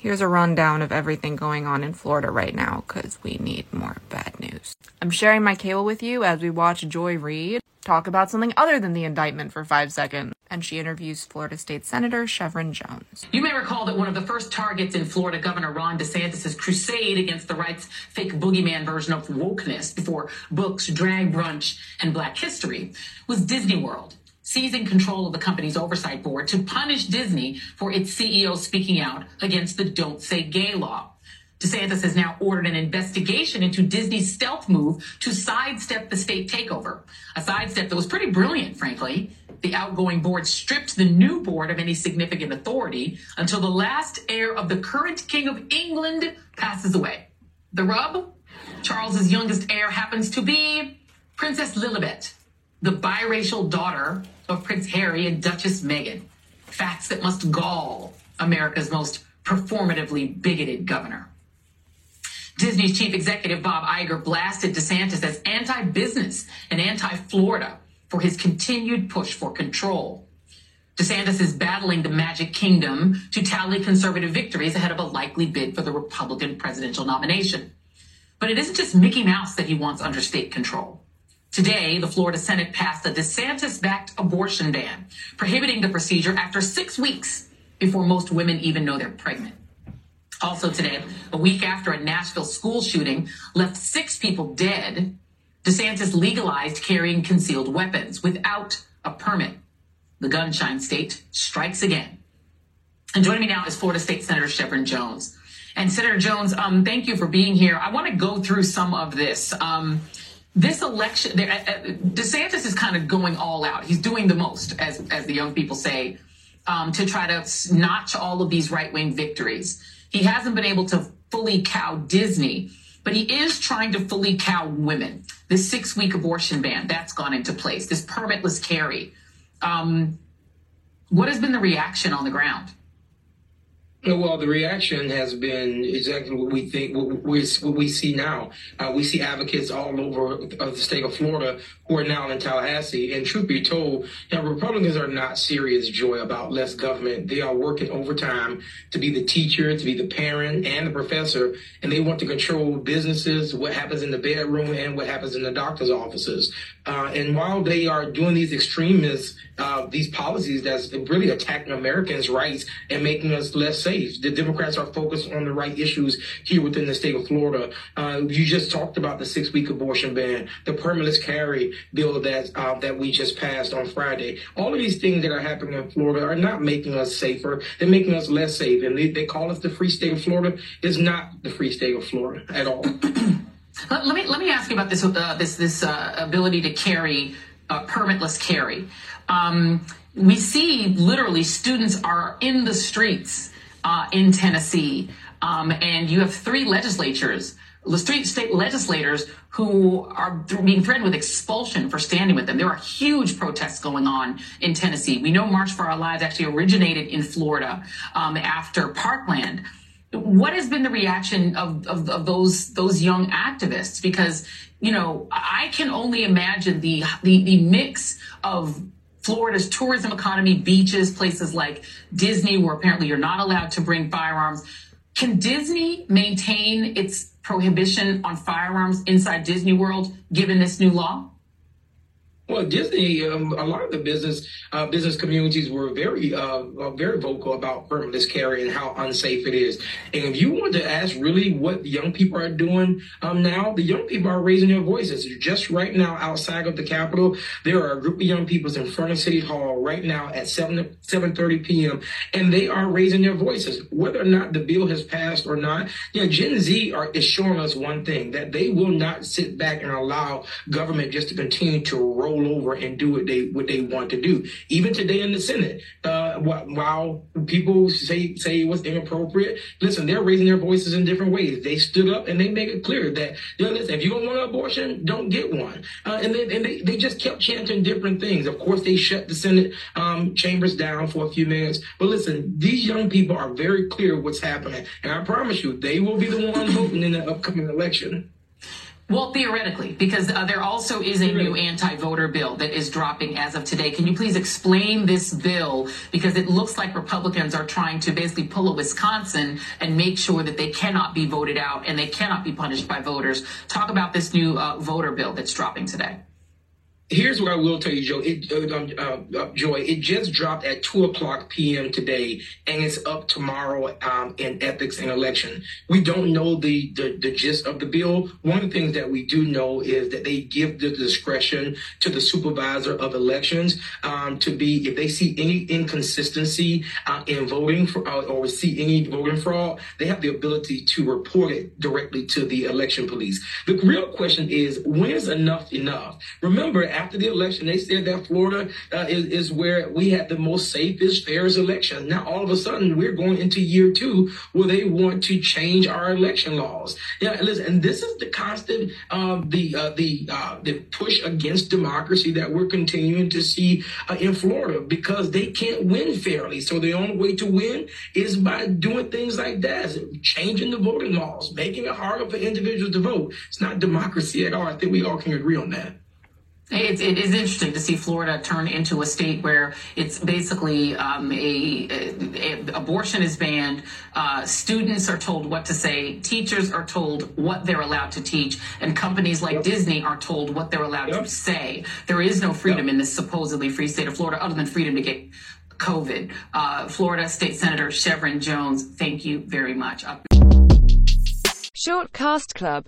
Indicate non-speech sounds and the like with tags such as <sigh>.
Here's a rundown of everything going on in Florida right now because we need more bad news. I'm sharing my cable with you as we watch Joy Reid talk about something other than the indictment for five seconds. And she interviews Florida State Senator Shevrin Jones. You may recall that one of the first targets in Florida Governor Ron DeSantis' crusade against the right's fake boogeyman version of wokeness before books, drag brunch, and black history was Disney World seizing control of the company's oversight board to punish Disney for its CEO speaking out against the Don't Say Gay law. DeSantis has now ordered an investigation into Disney's stealth move to sidestep the state takeover. A sidestep that was pretty brilliant, frankly. The outgoing board stripped the new board of any significant authority until the last heir of the current King of England passes away. The rub? Charles's youngest heir happens to be Princess Lilibet, the biracial daughter of Prince Harry and Duchess Meghan. Facts that must gall America's most performatively bigoted governor. Disney's chief executive Bob Iger blasted DeSantis as anti business and anti Florida for his continued push for control. DeSantis is battling the Magic Kingdom to tally conservative victories ahead of a likely bid for the Republican presidential nomination. But it isn't just Mickey Mouse that he wants under state control. Today, the Florida Senate passed a DeSantis backed abortion ban, prohibiting the procedure after six weeks before most women even know they're pregnant. Also today, a week after a Nashville school shooting left six people dead, DeSantis legalized carrying concealed weapons without a permit. The gunshine state strikes again. And joining me now is Florida State Senator Shevrin Jones. And Senator Jones, um, thank you for being here. I want to go through some of this. Um, this election, uh, uh, DeSantis is kind of going all out. He's doing the most, as as the young people say, um, to try to notch all of these right wing victories. He hasn't been able to fully cow Disney, but he is trying to fully cow women. This six week abortion ban that's gone into place. This permitless carry. Um, what has been the reaction on the ground? Well, the reaction has been exactly what we think, what we, see now. Uh, we see advocates all over the state of Florida who are now in Tallahassee. And truth be told, know, Republicans are not serious joy about less government. They are working overtime to be the teacher, to be the parent and the professor, and they want to control businesses, what happens in the bedroom and what happens in the doctor's offices. Uh, and while they are doing these extremists, uh, these policies that's really attacking Americans' rights and making us less safe, the Democrats are focused on the right issues here within the state of Florida. Uh, you just talked about the six-week abortion ban, the permitless carry bill that uh, that we just passed on Friday. All of these things that are happening in Florida are not making us safer; they're making us less safe. And they, they call us the free state of Florida. It's not the free state of Florida at all. <clears throat> Let, let, me let me ask you about this uh, this this uh, ability to carry uh, permitless carry. Um, we see literally students are in the streets uh, in Tennessee, um, and you have three legislatures, the street state legislators who are being threatened with expulsion for standing with them. There are huge protests going on in Tennessee. We know March for Our Lives actually originated in Florida um, after Parkland what has been the reaction of, of, of, those those young activists? Because you know, I can only imagine the the, the mix of Florida's tourism economy, beaches, places like Disney, where apparently you're not allowed to bring firearms. Can Disney maintain its prohibition on firearms inside Disney World given this new law? Well, Disney, um, a lot of the business uh, business communities were very uh, uh, very vocal about permitless carry and how unsafe it is. And if you want to ask really what the young people are doing um, now, the young people are raising their voices. Just right now, outside of the Capitol, there are a group of young people in front of City Hall right now at seven seven thirty p.m. and they are raising their voices, whether or not the bill has passed or not. You know, Gen Z are, is showing us one thing that they will not sit back and allow government just to continue to roll roll over and do what they what they want to do. Even today in the Senate, uh, while people say say was inappropriate, listen, they're raising their voices in different ways. They stood up and they make it clear that you know, listen, if you don't want an abortion, don't get one. Uh, and then and they, they just kept chanting different things. Of course, they shut the Senate um, chambers down for a few minutes. But listen, these young people are very clear what's happening, and I promise you, they will be the ones voting in the upcoming election. Well, theoretically, because uh, there also is a new anti voter bill that is dropping as of today. Can you please explain this bill? Because it looks like Republicans are trying to basically pull a Wisconsin and make sure that they cannot be voted out and they cannot be punished by voters. Talk about this new uh, voter bill that's dropping today here's what I will tell you, Joe. It, uh, um, uh, uh, Joy, it just dropped at two o'clock p.m. today, and it's up tomorrow um, in ethics and election. We don't know the, the, the gist of the bill. One of the things that we do know is that they give the discretion to the supervisor of elections um, to be if they see any inconsistency uh, in voting for, uh, or see any voting fraud, they have the ability to report it directly to the election police. The real question is when is enough enough? Remember after the election, they said that Florida uh, is, is where we had the most safest, fairest election. Now, all of a sudden, we're going into year two where they want to change our election laws. Yeah, listen, and this is the constant, um, the uh, the uh, the push against democracy that we're continuing to see uh, in Florida because they can't win fairly. So the only way to win is by doing things like that, changing the voting laws, making it harder for individuals to vote. It's not democracy at all. I think we all can agree on that. It, it is interesting to see Florida turn into a state where it's basically um, a, a, a, abortion is banned. Uh, students are told what to say. Teachers are told what they're allowed to teach, and companies like yep. Disney are told what they're allowed yep. to say. There is no freedom yep. in this supposedly free state of Florida, other than freedom to get COVID. Uh, Florida State Senator Shevrin Jones, thank you very much. Short Cast Club